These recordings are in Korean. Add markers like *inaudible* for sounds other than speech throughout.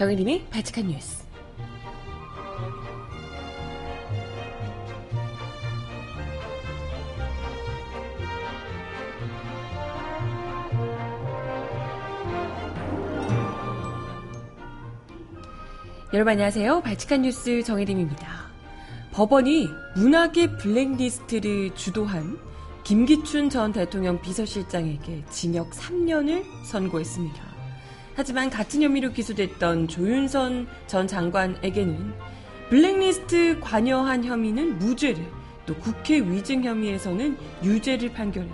정혜림의 발칙한 뉴스. 여러분 안녕하세요. 발칙한 뉴스 정혜림입니다. 법원이 문학의 블랙리스트를 주도한 김기춘 전 대통령 비서실장에게 징역 3년을 선고했습니다. 하지만 같은 혐의로 기소됐던 조윤선 전 장관에게는 블랙리스트 관여한 혐의는 무죄를 또 국회 위증 혐의에서는 유죄를 판결해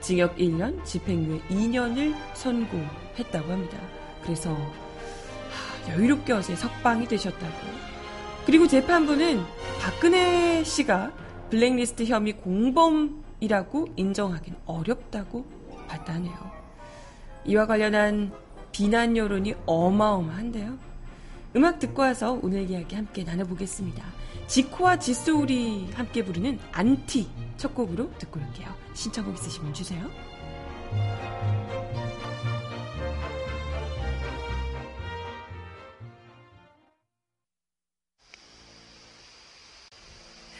징역 1년, 집행유예 2년을 선고했다고 합니다. 그래서 여유롭게 어제 석방이 되셨다고. 그리고 재판부는 박근혜 씨가 블랙리스트 혐의 공범이라고 인정하기는 어렵다고 봤다네요. 이와 관련한 비난 여론이 어마어마한데요. 음악 듣고 와서 오늘 이야기 함께 나눠보겠습니다. 지코와 지소울이 함께 부르는 안티 첫 곡으로 듣고 올게요. 신청곡 있으시면 주세요.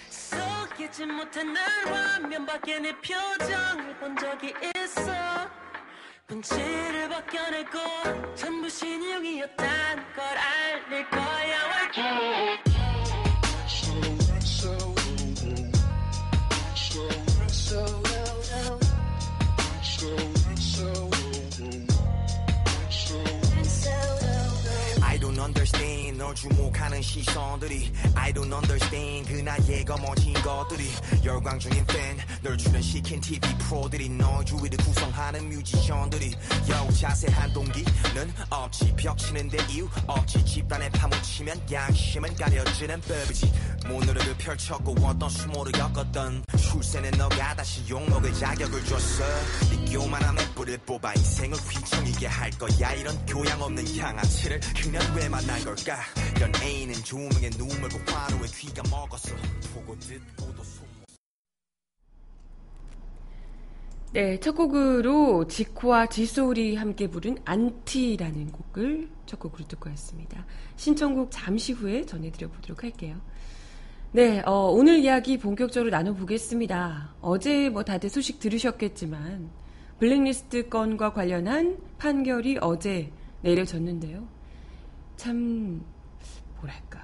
속이지 못한 날 화면 밖에 내 표정을 본 적이 있어 본질을 벗겨내고 전부 신용이었다는 걸 알릴 거야 널 주목하는 시선들이 I don't understand 그 나의 거머진 것들이 열광 중인 팬 널 출연시킨 TV 프로들이 너 주위를 구성하는 뮤지션들이 여 자세한 동기는 없지 벽치는데 이유 없지 집단에 파묻히면 양심은 가려지는 법이지. 모노를 펼쳤고 어떤 수모를 겪었던 출세는 너가 다시 욕먹을 자격을 줬어. 이 교만한 뿔을 뽑아 인생을 휘청이게 할 거야. 이런 교양 없는 양아치를 그냥 왜 만난 걸까? 연예인은 조명에 눈물고 환호에 귀가 먹었어. 보고 듣고도 손 네, 첫 곡으로 지코와 지소울이 함께 부른 안티라는 곡을 첫 곡으로 듣고 왔습니다. 신청곡 잠시 후에 전해드려 보도록 할게요. 네, 어, 오늘 이야기 본격적으로 나눠보겠습니다. 어제 뭐 다들 소식 들으셨겠지만 블랙리스트 건과 관련한 판결이 어제 내려졌는데요. 참 뭐랄까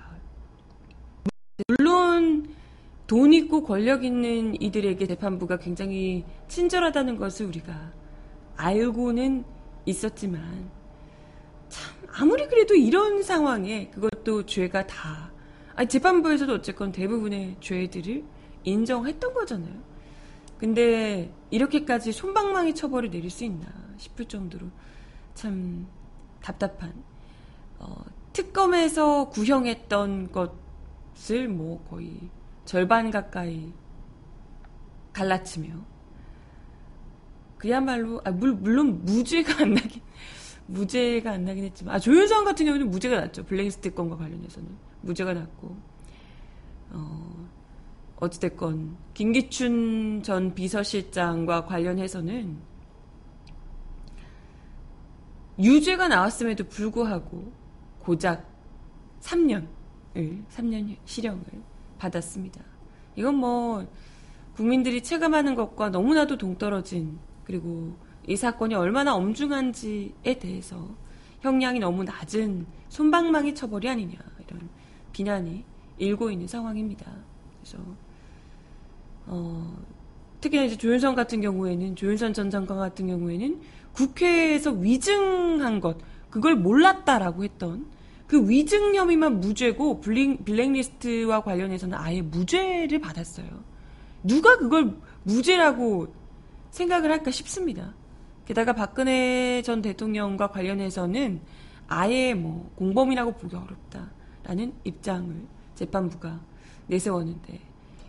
물론 돈 있고 권력 있는 이들에게 재판부가 굉장히 친절하다는 것을 우리가 알고는 있었지만 참 아무리 그래도 이런 상황에 그것도 죄가 다 아니 재판부에서도 어쨌건 대부분의 죄들을 인정했던 거잖아요. 근데 이렇게까지 손방망이 처벌을 내릴 수 있나 싶을 정도로 참 답답한 어, 특검에서 구형했던 것을 뭐 거의 절반 가까이 갈라치며 그야말로 아, 물, 물론 무죄가 안 나긴 무죄가 안 나긴 했지만 아, 조윤성 같은 경우는 무죄가 났죠. 블랙리스트 건과 관련해서는. 무죄가 났고. 어, 어찌됐건 김기춘 전 비서실장과 관련해서는 유죄가 나왔음에도 불구하고 고작 3년을 3년 실형을 받았습니다. 이건 뭐 국민들이 체감하는 것과 너무나도 동떨어진 그리고 이 사건이 얼마나 엄중한지에 대해서 형량이 너무 낮은 손방망이 처벌이 아니냐 이런 비난이 일고 있는 상황입니다. 그래서 어, 특히나 이제 조윤선 같은 경우에는 조윤선 전 장관 같은 경우에는 국회에서 위증한 것 그걸 몰랐다라고 했던 그 위증 혐의만 무죄고 블링, 블랙리스트와 관련해서는 아예 무죄를 받았어요. 누가 그걸 무죄라고 생각을 할까 싶습니다. 게다가 박근혜 전 대통령과 관련해서는 아예 뭐 공범이라고 보기 어렵다라는 입장을 재판부가 내세웠는데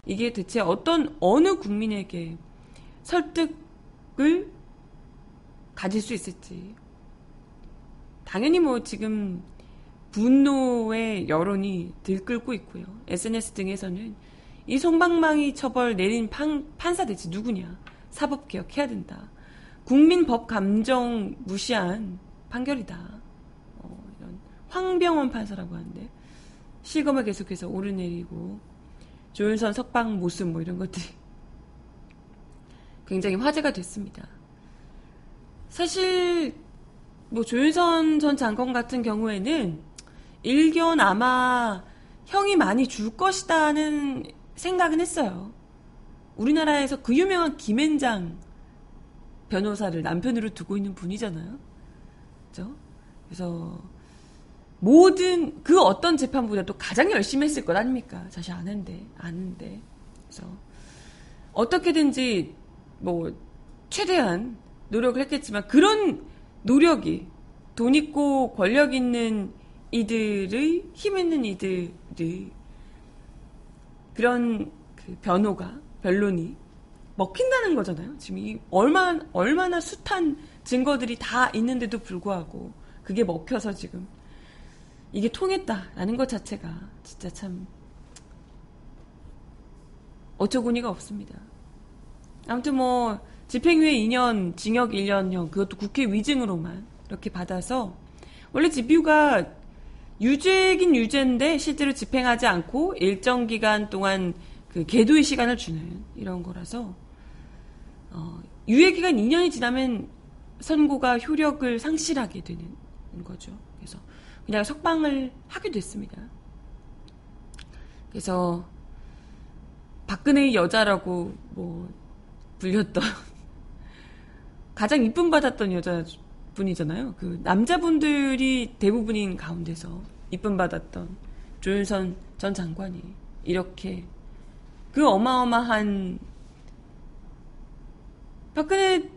이게 대체 어떤 어느 국민에게 설득을 가질 수 있을지 당연히 뭐 지금 분노의 여론이 들끓고 있고요. SNS 등에서는 이 송방망이 처벌 내린 판, 판사 대체 누구냐? 사법 개혁해야 된다. 국민 법 감정 무시한 판결이다. 어, 이런 황병원 판사라고 하는데 실검을 계속해서 오르내리고 조윤선 석방 모습 뭐 이런 것들이 굉장히 화제가 됐습니다. 사실 뭐 조윤선 전 장관 같은 경우에는 일견 아마 형이 많이 줄 것이다는 생각은 했어요. 우리나라에서 그 유명한 김앤장 변호사를 남편으로 두고 있는 분이잖아요. 그죠? 그래서 모든 그 어떤 재판보다도 가장 열심히 했을 것 아닙니까? 사실 아는데 아는데 그래서 어떻게든지 뭐 최대한 노력을 했겠지만 그런 노력이 돈 있고 권력 있는 이들의 힘 있는 이들의 그런 그 변호가 변론이 먹힌다는 거잖아요. 지금 이 얼마 얼마나 숱한 증거들이 다 있는데도 불구하고 그게 먹혀서 지금 이게 통했다라는 것 자체가 진짜 참 어처구니가 없습니다. 아무튼 뭐 집행유예 2년, 징역 1년형 그것도 국회 위증으로만 이렇게 받아서 원래 집유가 유죄긴 유죄인데 실제로 집행하지 않고 일정 기간 동안 그 계도의 시간을 주는 이런 거라서 어, 유예 기간 2년이 지나면 선고가 효력을 상실하게 되는 거죠. 그래서 그냥 석방을 하게 됐습니다. 그래서 박근혜의 여자라고 뭐 불렸던 *laughs* 가장 이쁨 받았던 여자분이잖아요. 그 남자분들이 대부분인 가운데서 이쁨 받았던 조윤선 전 장관이 이렇게 그 어마어마한 박근혜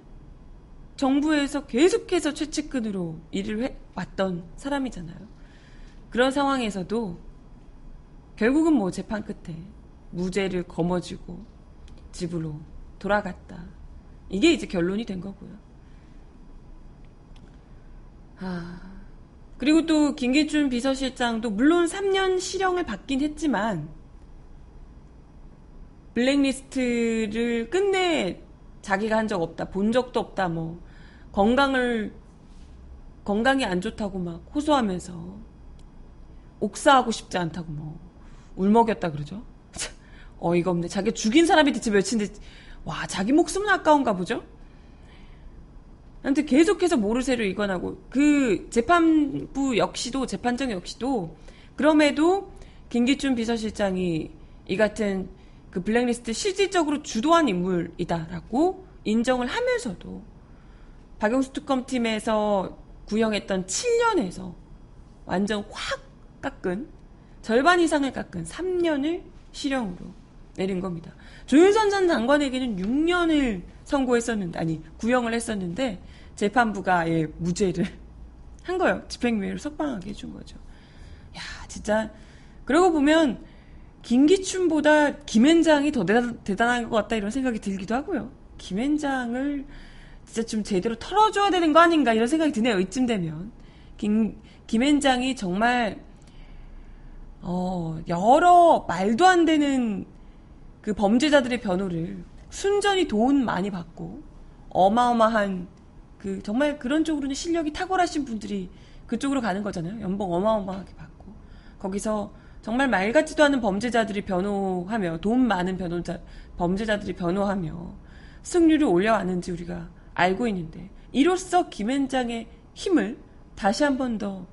정부에서 계속해서 최측근으로 일을 해 왔던 사람이잖아요. 그런 상황에서도 결국은 뭐 재판 끝에 무죄를 거머쥐고 집으로 돌아갔다. 이게 이제 결론이 된 거고요. 아, 그리고 또 김기춘 비서실장도 물론 3년 실형을 받긴 했지만 블랙리스트를 끝내 자기가 한 적 없다, 본 적도 없다, 뭐 건강을 건강이 안 좋다고 막 호소하면서 옥사하고 싶지 않다고 뭐 울먹였다 그러죠. *laughs* 어이가 없네. 자기 죽인 사람이 대체 몇인데 와 자기 목숨은 아까운가 보죠. 아무튼 계속해서 모르쇠를 이관하고 그 재판부 역시도 재판정 역시도 그럼에도 김기춘 비서실장이 이 같은 그 블랙리스트 실질적으로 주도한 인물이다라고 인정을 하면서도 박영수 특검팀에서 구형했던 7년에서 완전 확 깎은 절반 이상을 깎은 3년을 실형으로 내린 겁니다. 조윤선 전 장관에게는 6년을 선고했었는데 아니 구형을 했었는데 재판부가 예, 무죄를 *laughs* 한 거예요. 집행유예로 석방하게 해준 거죠. 야 진짜 그러고 보면 김기춘보다 김앤장이 더 대단, 대단한 것 같다 이런 생각이 들기도 하고요. 김앤장을 진짜 좀 제대로 털어줘야 되는 거 아닌가 이런 생각이 드네요. 이쯤 되면 김 김앤장이 정말 어 여러 말도 안 되는 그 범죄자들의 변호를 순전히 돈 많이 받고 어마어마한 그 정말 그런 쪽으로는 실력이 탁월하신 분들이 그쪽으로 가는 거잖아요. 연봉 어마어마하게 받고 거기서 정말 말 같지도 않은 범죄자들이 변호하며 돈 많은 변호자 범죄자들이 변호하며 승률을 올려왔는지 우리가 알고 있는데 이로써 김앤장의 힘을 다시 한 번 더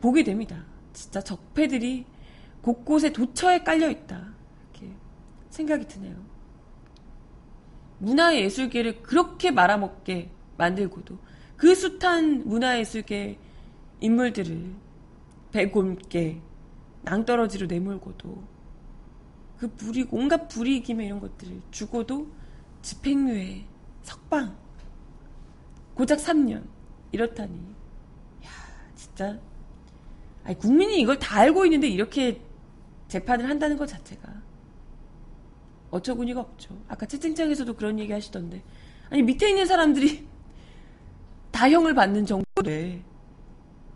보게 됩니다. 진짜 적폐들이 곳곳에 도처에 깔려 있다. 이렇게 생각이 드네요. 문화예술계를 그렇게 말아먹게 만들고도 그 숱한 문화예술계 인물들을 배곰게 낭떠러지로 내몰고도 그 불이 온갖 불이익이며 이런 것들을 주고도 집행유예 석방 고작 3년 이렇다니. 야 진짜. 아니 국민이 이걸 다 알고 있는데 이렇게 재판을 한다는 것 자체가 어처구니가 없죠. 아까 채팅창에서도 그런 얘기 하시던데. 아니 밑에 있는 사람들이 다 형을 받는 정도인데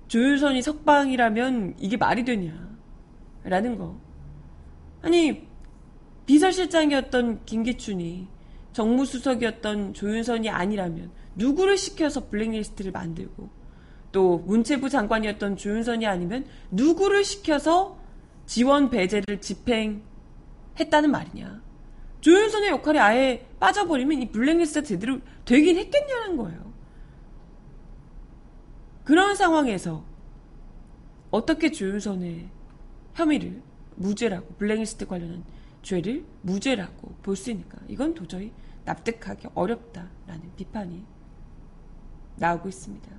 조윤선이 석방이라면 이게 말이 되냐 라는 거. 아니, 비서실장이었던 김기춘이 정무수석이었던 조윤선이 아니라면 누구를 시켜서 블랙리스트를 만들고 또 문체부 장관이었던 조윤선이 아니면 누구를 시켜서 지원 배제를 집행했다는 말이냐. 조윤선의 역할이 아예 빠져버리면 이 블랙리스트가 제대로 되긴 했겠냐는 거예요. 그런 상황에서 어떻게 조윤선의 혐의를 무죄라고 블랙리스트 관련한 죄를 무죄라고 볼 수 있는가? 이건 도저히 납득하기 어렵다라는 비판이 나오고 있습니다.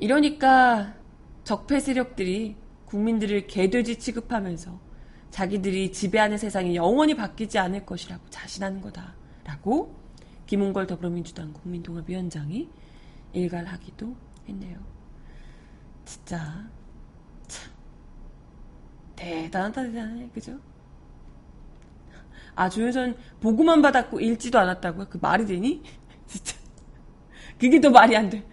이러니까 적폐 세력들이 국민들을 개돼지 취급하면서 자기들이 지배하는 세상이 영원히 바뀌지 않을 것이라고 자신하는 거다라고 김웅걸 더불어민주당 국민통합위원장이 일갈하기도 했네요. 진짜 참 대단하다 대단해 그죠? 아 조윤선 보고만 받았고 읽지도 않았다고요? 그 말이 되니? *laughs* 진짜 그게 더 말이 안 돼.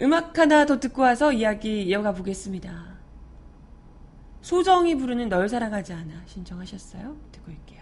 음악 하나 더 듣고 와서 이야기 이어가 보겠습니다. 소정이 부르는 널 사랑하지 않아 신청하셨어요? 듣고 올게요.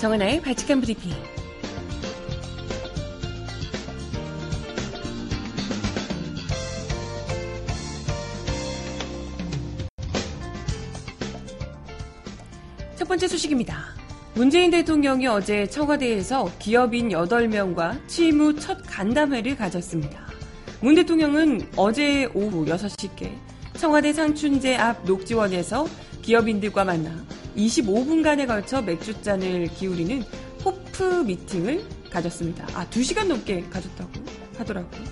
정은아의 발칙한 브리핑. 첫 번째 소식입니다. 문재인 대통령이 어제 청와대에서 기업인 8명과 취임 후 첫 간담회를 가졌습니다. 문 대통령은 어제 오후 6시께 청와대 상춘제 앞 녹지원에서 기업인들과 만나 25분간에 걸쳐 맥주잔을 기울이는 호프 미팅을 가졌습니다. 아, 2시간 넘게 가졌다고 하더라고요.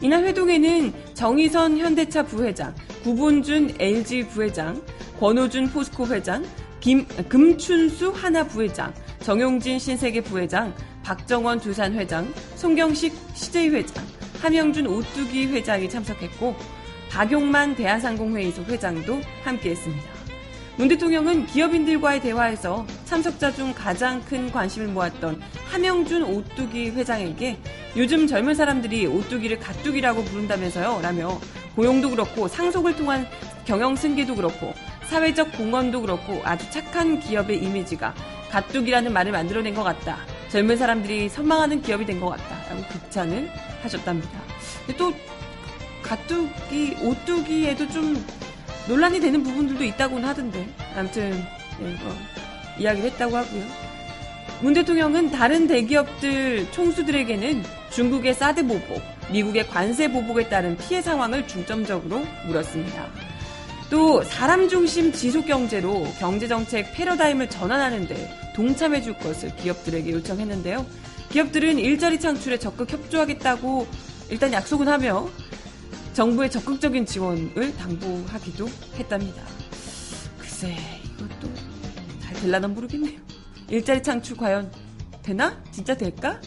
이날 회동에는 정의선 현대차 부회장, 구본준 LG 부회장, 권호준 포스코 회장, 김, 금춘수 하나 부회장, 정용진 신세계 부회장, 박정원 두산 회장, 송경식 CJ 회장, 함영준 오뚜기 회장이 참석했고 박용만 대한상공회의소 회장도 함께했습니다. 문 대통령은 기업인들과의 대화에서 참석자 중 가장 큰 관심을 모았던 함영준 오뚜기 회장에게 요즘 젊은 사람들이 오뚜기를 가뚜기라고 부른다면서요 라며 고용도 그렇고 상속을 통한 경영 승계도 그렇고 사회적 공헌도 그렇고 아주 착한 기업의 이미지가 가뚜기라는 말을 만들어낸 것 같다. 젊은 사람들이 선망하는 기업이 된 것 같다. 라고 극찬을 하셨답니다. 또 가뚜기, 오뚜기에도 좀 논란이 되는 부분들도 있다고는 하던데. 아무튼 예, 어, 이야기를 했다고 하고요. 문 대통령은 다른 대기업들 총수들에게는 중국의 사드 보복, 미국의 관세 보복에 따른 피해 상황을 중점적으로 물었습니다. 또 사람 중심 지속 경제로 경제 정책 패러다임을 전환하는데 동참해 줄 것을 기업들에게 요청했는데요. 기업들은 일자리 창출에 적극 협조하겠다고 일단 약속은 하며 정부의 적극적인 지원을 당부하기도 했답니다. 글쎄, 이것도 잘 될라나 모르겠네요. 일자리 창출 과연 되나? 진짜 될까?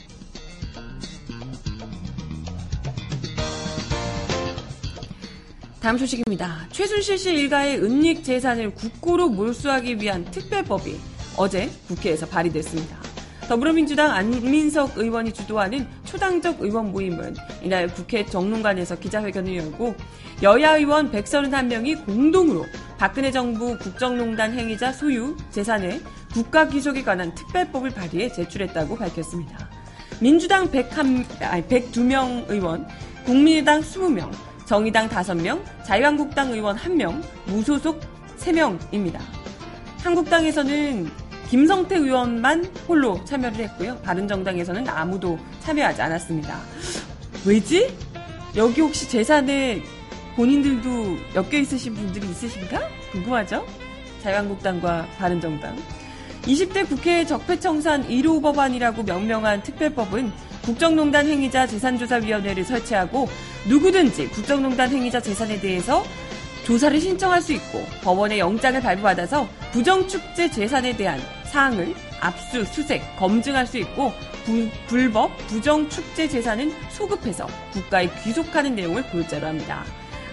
다음 소식입니다. 최순실 씨 일가의 은닉 재산을 국고로 몰수하기 위한 특별법이 어제 국회에서 발의됐습니다. 더불어민주당 안민석 의원이 주도하는 초당적 의원 모임은 이날 국회 정론관에서 기자회견을 열고 여야 의원 131명이 공동으로 박근혜 정부 국정농단 행위자 소유 재산의 국가 기속에 관한 특별법을 발의해 제출했다고 밝혔습니다. 민주당 101, 아니 102명 의원, 국민의당 20명, 정의당 5명, 자유한국당 의원 1명, 무소속 3명입니다. 한국당에서는 김성태 의원만 홀로 참여를 했고요. 바른정당에서는 아무도 참여하지 않았습니다. 왜지? 여기 혹시 재산에 본인들도 엮여 있으신 분들이 있으신가? 궁금하죠? 자유한국당과 바른정당. 20대 국회 적폐청산 1호 법안이라고 명명한 특별법은 국정농단 행위자 재산조사위원회를 설치하고 누구든지 국정농단 행위자 재산에 대해서 조사를 신청할 수 있고 법원의 영장을 발부받아서 부정축제 재산에 대한 사항을 압수, 수색, 검증할 수 있고 부, 불법, 부정축제 재산은 소급해서 국가에 귀속하는 내용을 골자로 합니다.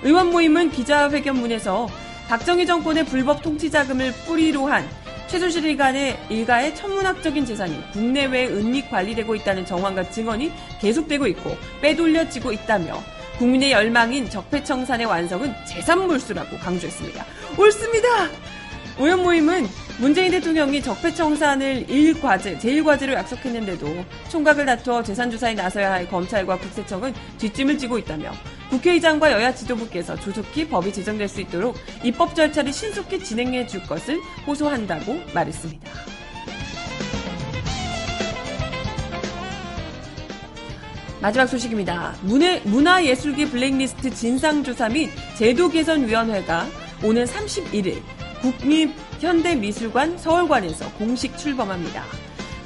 의원 모임은 기자회견문에서 박정희 정권의 불법 통치 자금을 뿌리로 한 최순실 일간의 일가의 천문학적인 재산이 국내외에 은닉 관리되고 있다는 정황과 증언이 계속되고 있고 빼돌려지고 있다며 국민의 열망인 적폐청산의 완성은 재산 몰수라고 강조했습니다. 옳습니다. 의원 모임은 문재인 대통령이 적폐청산을 1과제, 제1과제로 약속했는데도 총각을 다투어 재산조사에 나서야 할 검찰과 국세청은 뒷짐을 지고 있다며 국회의장과 여야 지도부께서 조속히 법이 제정될 수 있도록 입법 절차를 신속히 진행해 줄 것을 호소한다고 말했습니다. 마지막 소식입니다. 문화예술계 블랙리스트 진상조사 및 제도개선위원회가 오는 31일 국립 현대미술관 서울관에서 공식 출범합니다.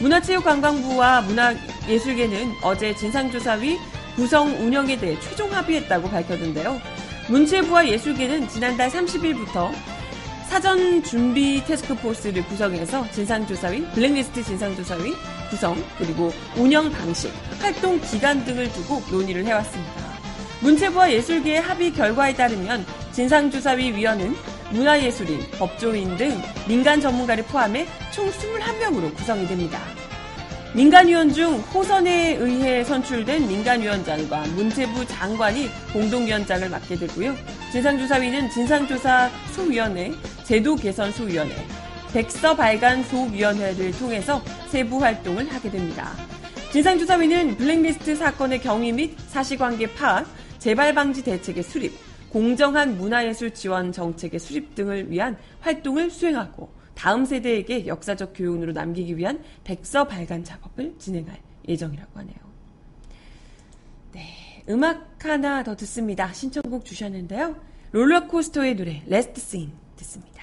문화체육관광부와 문화예술계는 어제 진상조사위 구성 운영에 대해 최종 합의했다고 밝혔는데요. 문체부와 예술계는 지난달 30일부터 사전 준비 테스크포스를 구성해서 진상조사위, 블랙리스트 진상조사위 구성, 그리고 운영 방식, 활동 기간 등을 두고 논의를 해왔습니다. 문체부와 예술계의 합의 결과에 따르면 진상조사위 위원은 문화예술인, 법조인 등 민간 전문가를 포함해 총 21명으로 구성이 됩니다. 민간위원 중 호선에 의해 선출된 민간위원장과 문체부 장관이 공동위원장을 맡게 되고요. 진상조사위는 진상조사 소위원회, 제도개선 소위원회, 백서 발간 소위원회를 통해서 세부 활동을 하게 됩니다. 진상조사위는 블랙리스트 사건의 경위 및 사실관계 파악, 재발 방지 대책의 수립, 공정한 문화예술 지원 정책의 수립 등을 위한 활동을 수행하고 다음 세대에게 역사적 교훈으로 남기기 위한 백서 발간 작업을 진행할 예정이라고 하네요. 네, 음악 하나 더 듣습니다. 신청곡 주셨는데요. 롤러코스터의 노래 레스트 씬 듣습니다.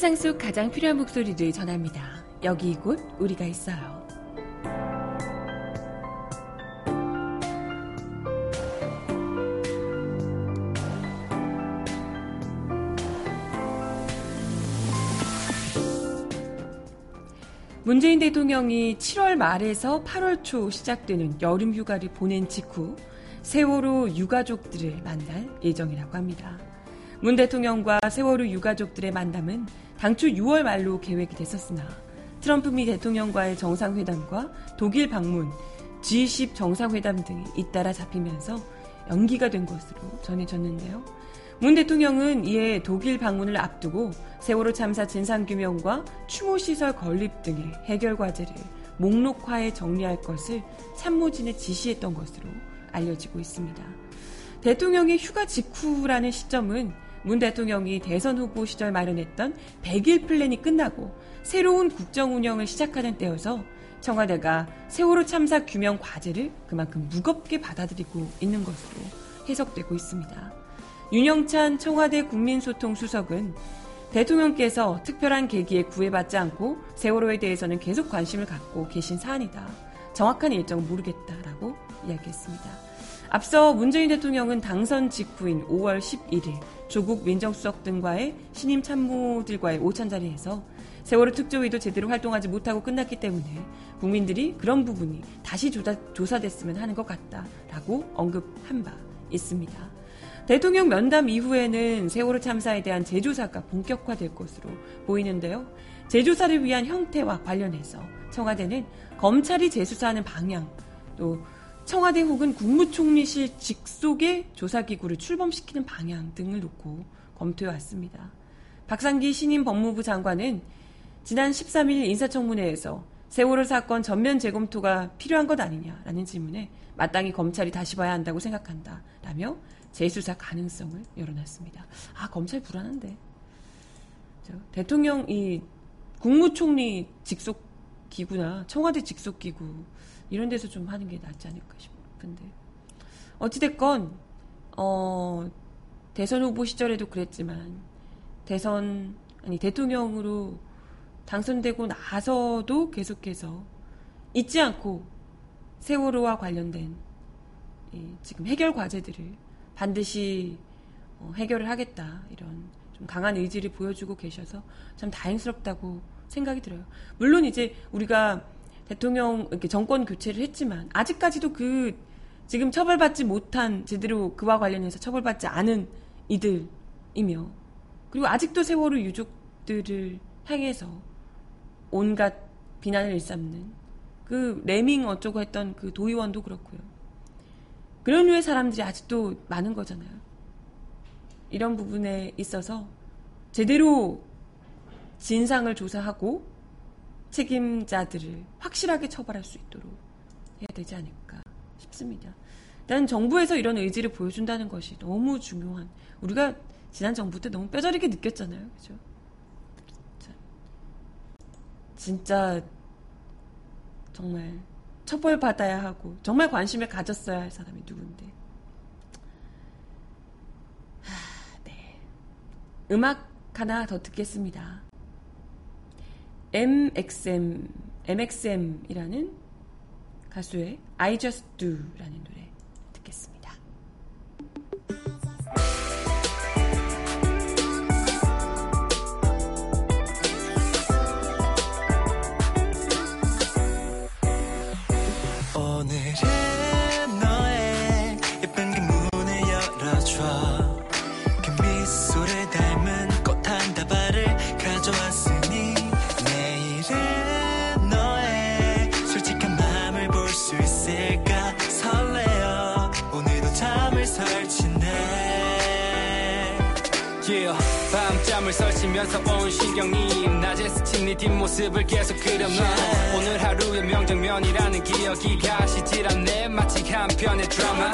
세상 속 가장 필요한 목소리를 전합니다. 여기 이곳 우리가 있어요. 문재인 대통령이 7월 말에서 8월 초 시작되는 여름 휴가를 보낸 직후 세월호 유가족들을 만날 예정이라고 합니다. 문 대통령과 세월호 유가족들의 만남은 당초 6월 말로 계획이 됐었으나 트럼프 미 대통령과의 정상회담과 독일 방문, G10 정상회담 등이 잇따라 잡히면서 연기가 된 것으로 전해졌는데요. 문 대통령은 이에 독일 방문을 앞두고 세월호 참사 진상규명과 추모시설 건립 등의 해결 과제를 목록화에 정리할 것을 참모진에 지시했던 것으로 알려지고 있습니다. 대통령의 휴가 직후라는 시점은 문 대통령이 대선 후보 시절 마련했던 100일 플랜이 끝나고 새로운 국정 운영을 시작하는 때여서 청와대가 세월호 참사 규명 과제를 그만큼 무겁게 받아들이고 있는 것으로 해석되고 있습니다. 윤영찬 청와대 국민소통 수석은 대통령께서 특별한 계기에 구애받지 않고 세월호에 대해서는 계속 관심을 갖고 계신 사안이다. 정확한 일정은 모르겠다라고 이야기했습니다. 앞서 문재인 대통령은 당선 직후인 5월 11일 조국 민정수석 등과의 신임 참모들과의 오찬 자리에서 세월호 특조위도 제대로 활동하지 못하고 끝났기 때문에 국민들이 그런 부분이 다시 조사, 조사 됐으면 하는 것 같다라고 언급한 바 있습니다. 대통령 면담 이후에는 세월호 참사에 대한 재조사가 본격화될 것으로 보이는데요. 재조사를 위한 형태와 관련해서 청와대는 검찰이 재수사하는 방향, 또 청와대 혹은 국무총리실 직속의 조사기구를 출범시키는 방향 등을 놓고 검토해 왔습니다. 박상기 신임 법무부 장관은 지난 13일 인사청문회에서 세월호 사건 전면 재검토가 필요한 것 아니냐라는 질문에 마땅히 검찰이 다시 봐야 한다고 생각한다. 라며 재수사 가능성을 열어놨습니다. 아, 검찰 불안한데. 대통령, 이, 국무총리 직속 기구나 청와대 직속 기구, 이런 데서 좀 하는 게 낫지 않을까 싶은데. 어찌됐건, 어, 대선 후보 시절에도 그랬지만, 대선, 아니, 대통령으로 당선되고 나서도 계속해서 잊지 않고 세월호와 관련된 지금 해결 과제들을 반드시 어, 해결을 하겠다 이런 좀 강한 의지를 보여주고 계셔서 참 다행스럽다고 생각이 들어요. 물론 이제 우리가 대통령 이렇게 정권 교체를 했지만 아직까지도 그 지금 처벌받지 못한 제대로 그와 관련해서 처벌받지 않은 이들이며 그리고 아직도 세월호 유족들을 향해서 온갖 비난을 일삼는 그 레밍 어쩌고 했던 그 도의원도 그렇고요. 그런 류의 사람들이 아직도 많은 거잖아요. 이런 부분에 있어서 제대로 진상을 조사하고 책임자들을 확실하게 처벌할 수 있도록 해야 되지 않을까 싶습니다. 일단 정부에서 이런 의지를 보여준다는 것이 너무 중요한 우리가 지난 정부 때 너무 뼈저리게 느꼈잖아요. 그죠? 진짜 정말 처벌받아야 하고 정말 관심을 가졌어야 할 사람이 누군데. 하, 네. 음악 하나 더 듣겠습니다. MXM, MXM이라는 가수의 I Just Do라는 노래. 설치면서 온 신경이 낮에 스친 네 뒷모습을 계속 그려놔. 오늘 하루의 명장면이라는 기억이 가시질 않네. 마치 한 편의 드라마.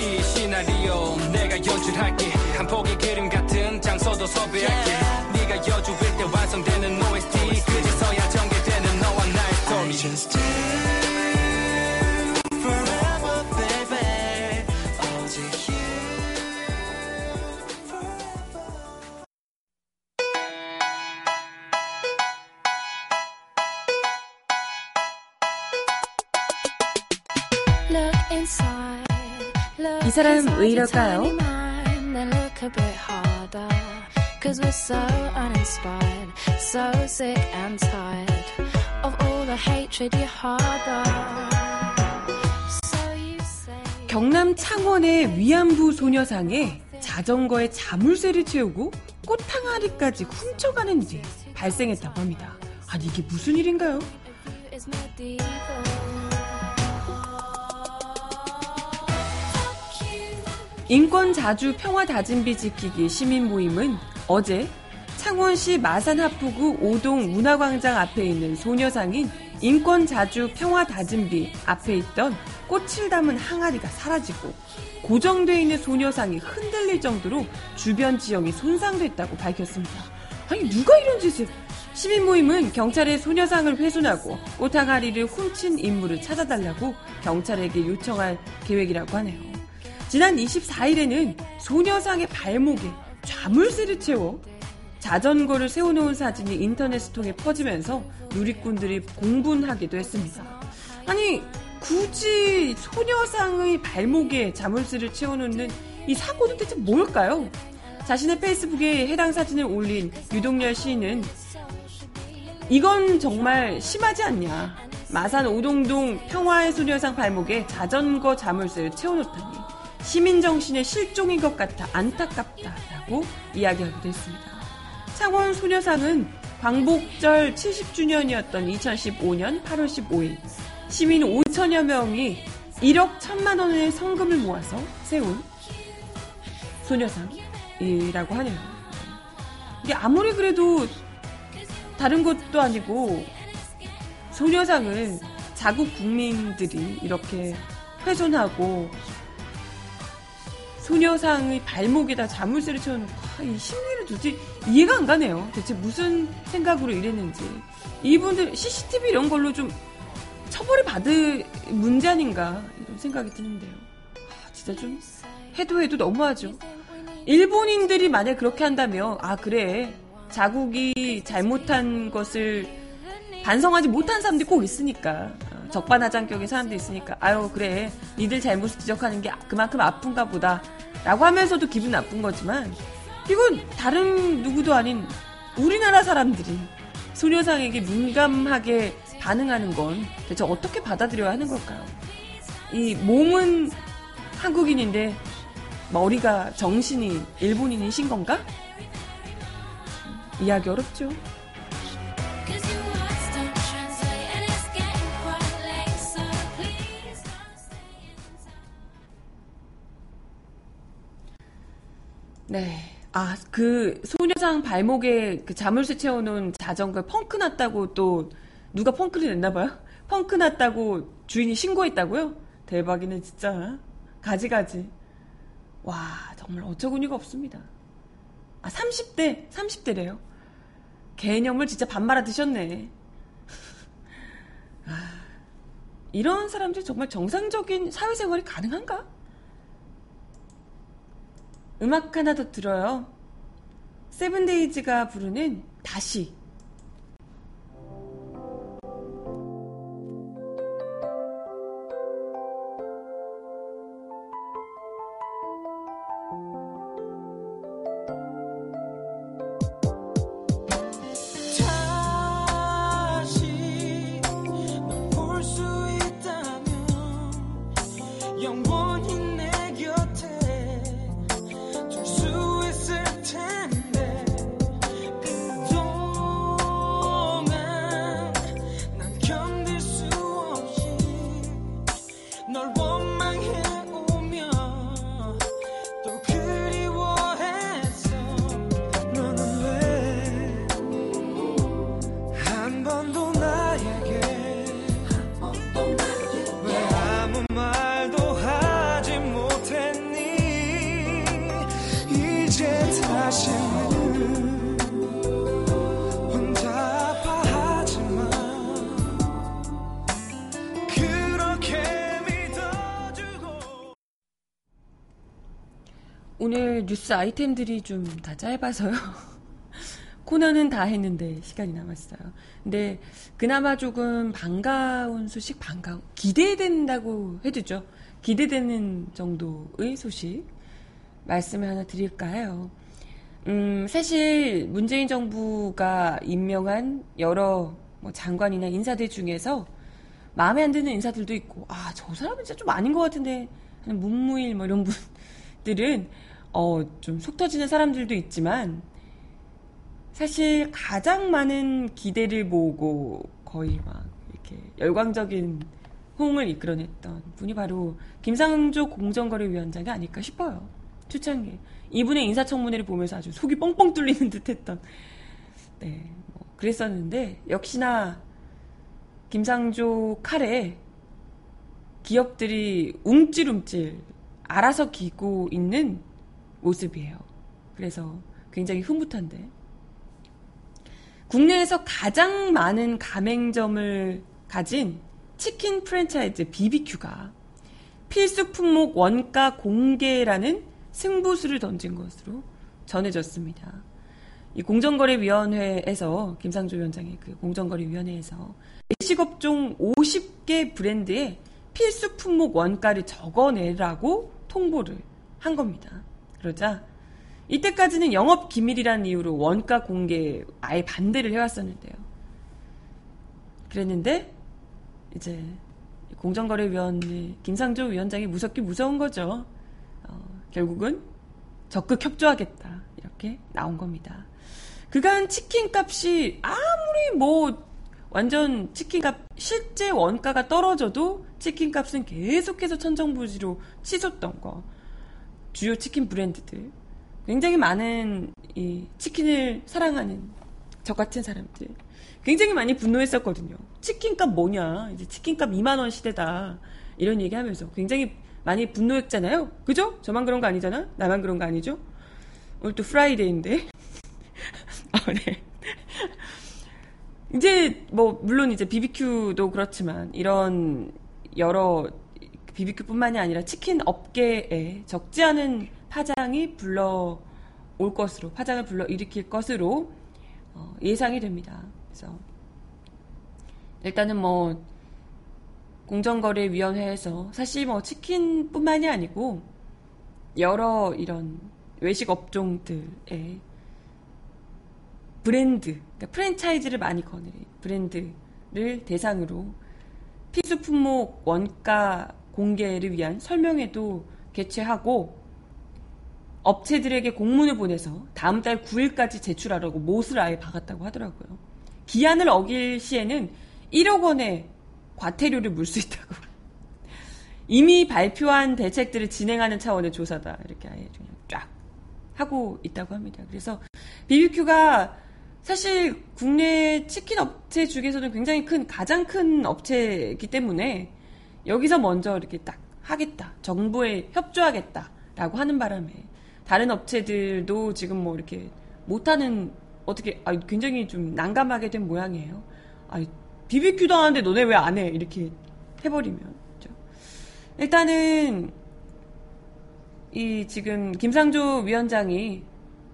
이 시나리오 내가 연출할게. 한 폭의 그림 같은 장소도 섭외할게. 네가 여주일 때 완성되는 OST. 그제서야 전개되는 너와 나의 스토리 사람 왜 이럴까요? Cause we're so uninspired, so sick and tired of all the hatred you harbor. 경남 창원의 위안부 소녀상에 자전거에 자물쇠를 채우고 꽃 항아리까지 훔쳐가는 일이 발생했다고 합니다. 아니 이게 무슨 일인가요? 인권 자주 평화 다짐비 지키기 시민 모임은 어제 창원시 마산 하프구 오동 문화광장 앞에 있는 소녀상인 인권 자주 평화 다짐비 앞에 있던 꽃을 담은 항아리가 사라지고 고정되어 있는 소녀상이 흔들릴 정도로 주변 지형이 손상됐다고 밝혔습니다. 아니 누가 이런 짓을? 시민 모임은 경찰에 소녀상을 훼손하고 꽃 항아리를 훔친 인물을 찾아달라고 경찰에게 요청할 계획이라고 하네요. 지난 24일에는 소녀상의 발목에 자물쇠를 채워 자전거를 세워놓은 사진이 인터넷을 통해 퍼지면서 누리꾼들이 공분하기도 했습니다. 아니 굳이 소녀상의 발목에 자물쇠를 채워놓는 이 사고는 대체 뭘까요? 자신의 페이스북에 해당 사진을 올린 유동열 시인은 이건 정말 심하지 않냐. 마산 오동동 평화의 소녀상 발목에 자전거 자물쇠를 채워놓다니 시민정신의 실종인 것 같아 안타깝다라고 이야기하기도 했습니다. 창원 소녀상은 광복절 70주년이었던 2015년 8월 15일 시민 5천여 명이 1억 1천만 원의 성금을 모아서 세운 소녀상이라고 하네요. 이게 아무리 그래도 다른 것도 아니고 소녀상을 자국 국민들이 이렇게 훼손하고 소녀상의 발목에다 자물쇠를 채워놓고 아, 이 심리를 도대체 이해가 안 가네요. 대체 무슨 생각으로 이랬는지 이분들 CCTV 이런 걸로 좀 처벌을 받을 문제 아닌가 이런 생각이 드는데요. 아, 진짜 좀 해도 해도 너무하죠. 일본인들이 만약 그렇게 한다면 아 그래 자국이 잘못한 것을 반성하지 못한 사람들이 꼭 있으니까 어, 적반하장격인 사람도 있으니까 아유 그래 니들 잘못을 지적하는 게 그만큼 아픈가 보다 라고 하면서도 기분 나쁜 거지만 이건 다른 누구도 아닌 우리나라 사람들이 소녀상에게 민감하게 반응하는 건 대체 어떻게 받아들여야 하는 걸까요? 이 몸은 한국인인데 머리가 정신이 일본인이신 건가? 이야기 어렵죠. 네. 아, 그 소녀상 발목에 그 자물쇠 채워놓은 자전거에 펑크 났다고 또 누가 펑크를 냈나 봐요? 펑크 났다고 주인이 신고했다고요? 대박이네, 진짜. 가지가지. 와, 정말 어처구니가 없습니다. 아, 30대, 30대래요. 개념을 진짜 반 말아 드셨네. 아, 이런 사람들이 정말 정상적인 사회생활이 가능한가? 음악 하나 더 들어요. 세븐데이즈가 부르는 다시. 뉴스 아이템들이 좀 다 짧아서요. *laughs* 코너는 다 했는데 시간이 남았어요. 근데 그나마 조금 반가운 소식, 반가운 기대된다고 해주죠. 기대되는 정도의 소식 말씀을 하나 드릴까 해요. 음, 사실 문재인 정부가 임명한 여러 뭐 장관이나 인사들 중에서 마음에 안 드는 인사들도 있고, 아, 저 사람은 진짜 좀 아닌 것 같은데 하는 문무일 뭐 이런 *laughs* 분들은 어, 좀 속 터지는 사람들도 있지만 사실 가장 많은 기대를 모으고 거의 막 이렇게 열광적인 호응을 이끌어냈던 분이 바로 김상조 공정거래위원장이 아닐까 싶어요. 추천계. 이분의 인사청문회를 보면서 아주 속이 뻥뻥 뚫리는 *laughs* 듯 했던. 네, 뭐 그랬었는데 역시나 김상조 칼에 기업들이 움찔움찔 알아서 기고 있는 모습이에요. 그래서 굉장히 흐뭇한데. 국내에서 가장 많은 가맹점을 가진 치킨 프랜차이즈 BBQ가 필수 품목 원가 공개라는 승부수를 던진 것으로 전해졌습니다. 이 공정거래위원회에서 김상조 위원장의 그 공정거래위원회에서 외식업종 50개 브랜드의 필수 품목 원가를 적어내라고 통보를 한 겁니다. 그러자 이때까지는 영업 기밀이라는 이유로 원가 공개 아예 반대를 해왔었는데요. 그랬는데 이제 공정거래위원회 김상조 위원장이 무섭게 무서운 거죠. 어, 결국은 적극 협조하겠다 이렇게 나온 겁니다. 그간 치킨 값이 아무리 뭐 완전 치킨값 실제 원가가 떨어져도 치킨 값은 계속해서 천정부지로 치솟던 거 주요 치킨 브랜드들 굉장히 많은 이 치킨을 사랑하는 저 같은 사람들 굉장히 많이 분노했었거든요. 치킨값 뭐냐 이제 치킨값 2만 원 시대다 이런 얘기하면서 굉장히 많이 분노했잖아요. 그죠? 저만 그런 거 아니잖아. 나만 그런 거 아니죠? 오늘 또 Friday인데. *laughs* 아, 네. 이제 뭐 물론 이제 BBQ도 그렇지만 이런 여러 BBQ뿐만이 아니라 치킨 업계에 적지 않은 파장이 불러 올 것으로 파장을 불러 일으킬 것으로 어, 예상이 됩니다. 그래서 일단은 뭐 공정거래위원회에서 사실 뭐 치킨뿐만이 아니고 여러 이런 외식 업종들의 브랜드, 그러니까 프랜차이즈를 많이 거는 브랜드를 대상으로 필수 품목 원가 공개를 위한 설명회도 개최하고 업체들에게 공문을 보내서 다음 달 9일까지 제출하라고 못을 아예 박았다고 하더라고요. 기한을 어길 시에는 1억 원의 과태료를 물 수 있다고. *laughs* 이미 발표한 대책들을 진행하는 차원의 조사다. 이렇게 아예 그냥 쫙 하고 있다고 합니다. 그래서 BBQ가 사실 국내 치킨 업체 중에서는 굉장히 큰 가장 큰 업체이기 때문에 여기서 먼저 이렇게 딱 하겠다 정부에 협조하겠다라고 하는 바람에 다른 업체들도 지금 뭐 이렇게 못하는 어떻게 아, 굉장히 좀 난감하게 된 모양이에요. 아, BBQ도 하는데 너네 왜 안 해? 이렇게 해버리면 그죠? 일단은 이 지금 김상조 위원장이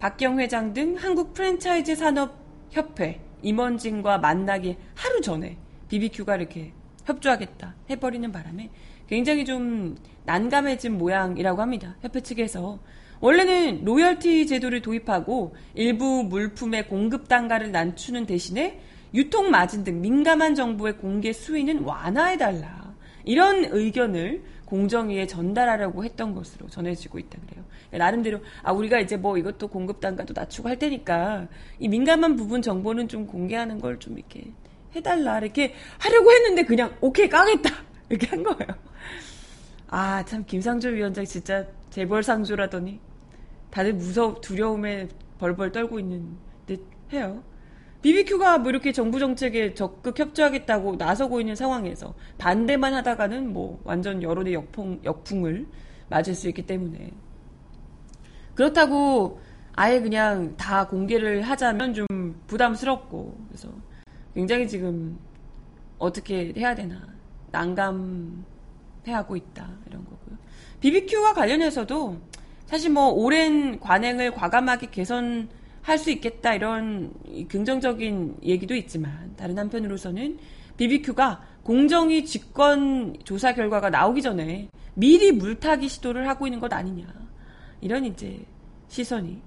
박경 회장 등 한국 프랜차이즈 산업 협회 임원진과 만나기 하루 전에 BBQ가 이렇게 협조하겠다 해버리는 바람에 굉장히 좀 난감해진 모양이라고 합니다. 협회 측에서 원래는 로열티 제도를 도입하고 일부 물품의 공급 단가를 낮추는 대신에 유통 마진 등 민감한 정보의 공개 수위는 완화해달라. 이런 의견을 공정위에 전달하려고 했던 것으로 전해지고 있다 그래요. 나름대로 아 우리가 이제 뭐 이것도 공급 단가도 낮추고 할 테니까 이 민감한 부분 정보는 좀 공개하는 걸 좀 이렇게 해달라 이렇게 하려고 했는데 그냥 오케이 까겠다 *laughs* 이렇게 한 거예요. 아 참 김상조 위원장 진짜 재벌상조라더니 다들 무서 두려움에 벌벌 떨고 있는 듯 해요. BBQ가 뭐 이렇게 정부 정책에 적극 협조하겠다고 나서고 있는 상황에서 반대만 하다가는 뭐 완전 여론의 역풍, 역풍을 맞을 수 있기 때문에. 그렇다고 아예 그냥 다 공개를 하자면 좀 부담스럽고, 그래서 굉장히 지금 어떻게 해야 되나, 난감해하고 있다, 이런 거고요. BBQ와 관련해서도 사실 뭐 오랜 관행을 과감하게 개선 할 수 있겠다 이런 긍정적인 얘기도 있지만 다른 한편으로서는 BBQ가 공정위 직권 조사 결과가 나오기 전에 미리 물타기 시도를 하고 있는 것 아니냐 이런 이제 시선이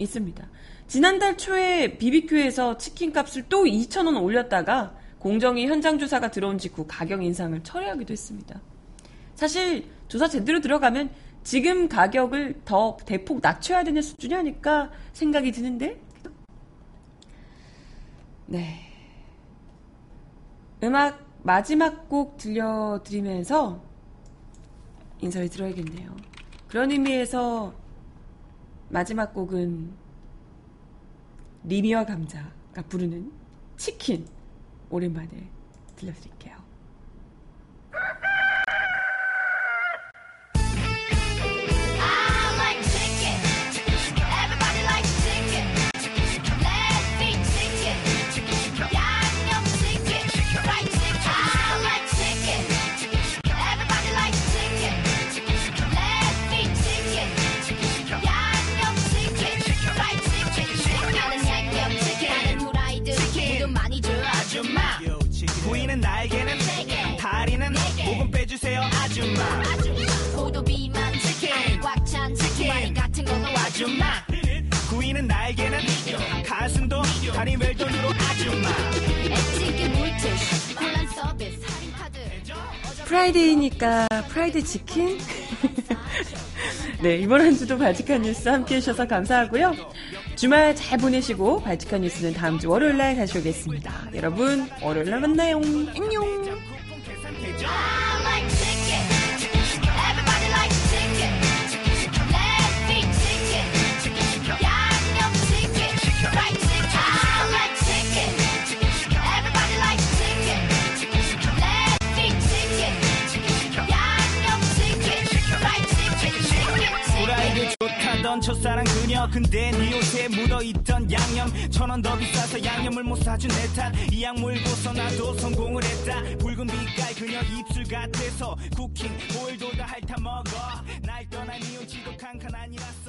있습니다. 지난달 초에 BBQ에서 치킨 값을 또 2,000원 올렸다가 공정위 현장 조사가 들어온 직후 가격 인상을 철회하기도 했습니다. 사실 조사 제대로 들어가면 지금 가격을 더 대폭 낮춰야 되는 수준이 아닐까 생각이 드는데. 네. 음악 마지막 곡 들려드리면서 인사를 드려야겠네요. 그런 의미에서 마지막 곡은 리미와 감자가 부르는 치킨 오랜만에 들려드릴게요. 주세요 아줌마. 포도비만 치킨 꽉찬 치킨. 마리 같은 걸로 아줌마. 구이는 날개는 가슴도 다리 well-done으로 아줌마. 치킨 물티슈 콜란 서비스 할인 카드. Friday니까 프라이드 치킨? *laughs* 네, 이번 한 주도 발칙한 뉴스 함께 해주셔서 감사하고요. 주말 잘 보내시고 발칙한 뉴스는 다음 주 월요일 날 다시 오겠습니다. 여러분, 월요일 날 만나요. 안녕! 쿠 좋다던 첫사랑 그녀. 근데 네 옷에 묻어있던 양념. 천 원 더 비싸서 양념을 못 사준 내탓이 약물고서 나도 성공을 했다. 붉은 빛깔 그녀 입술 같아서 쿠킹. 오일도 다 핥아 먹어. 날 떠난 이혼 지독한 칸 아니라서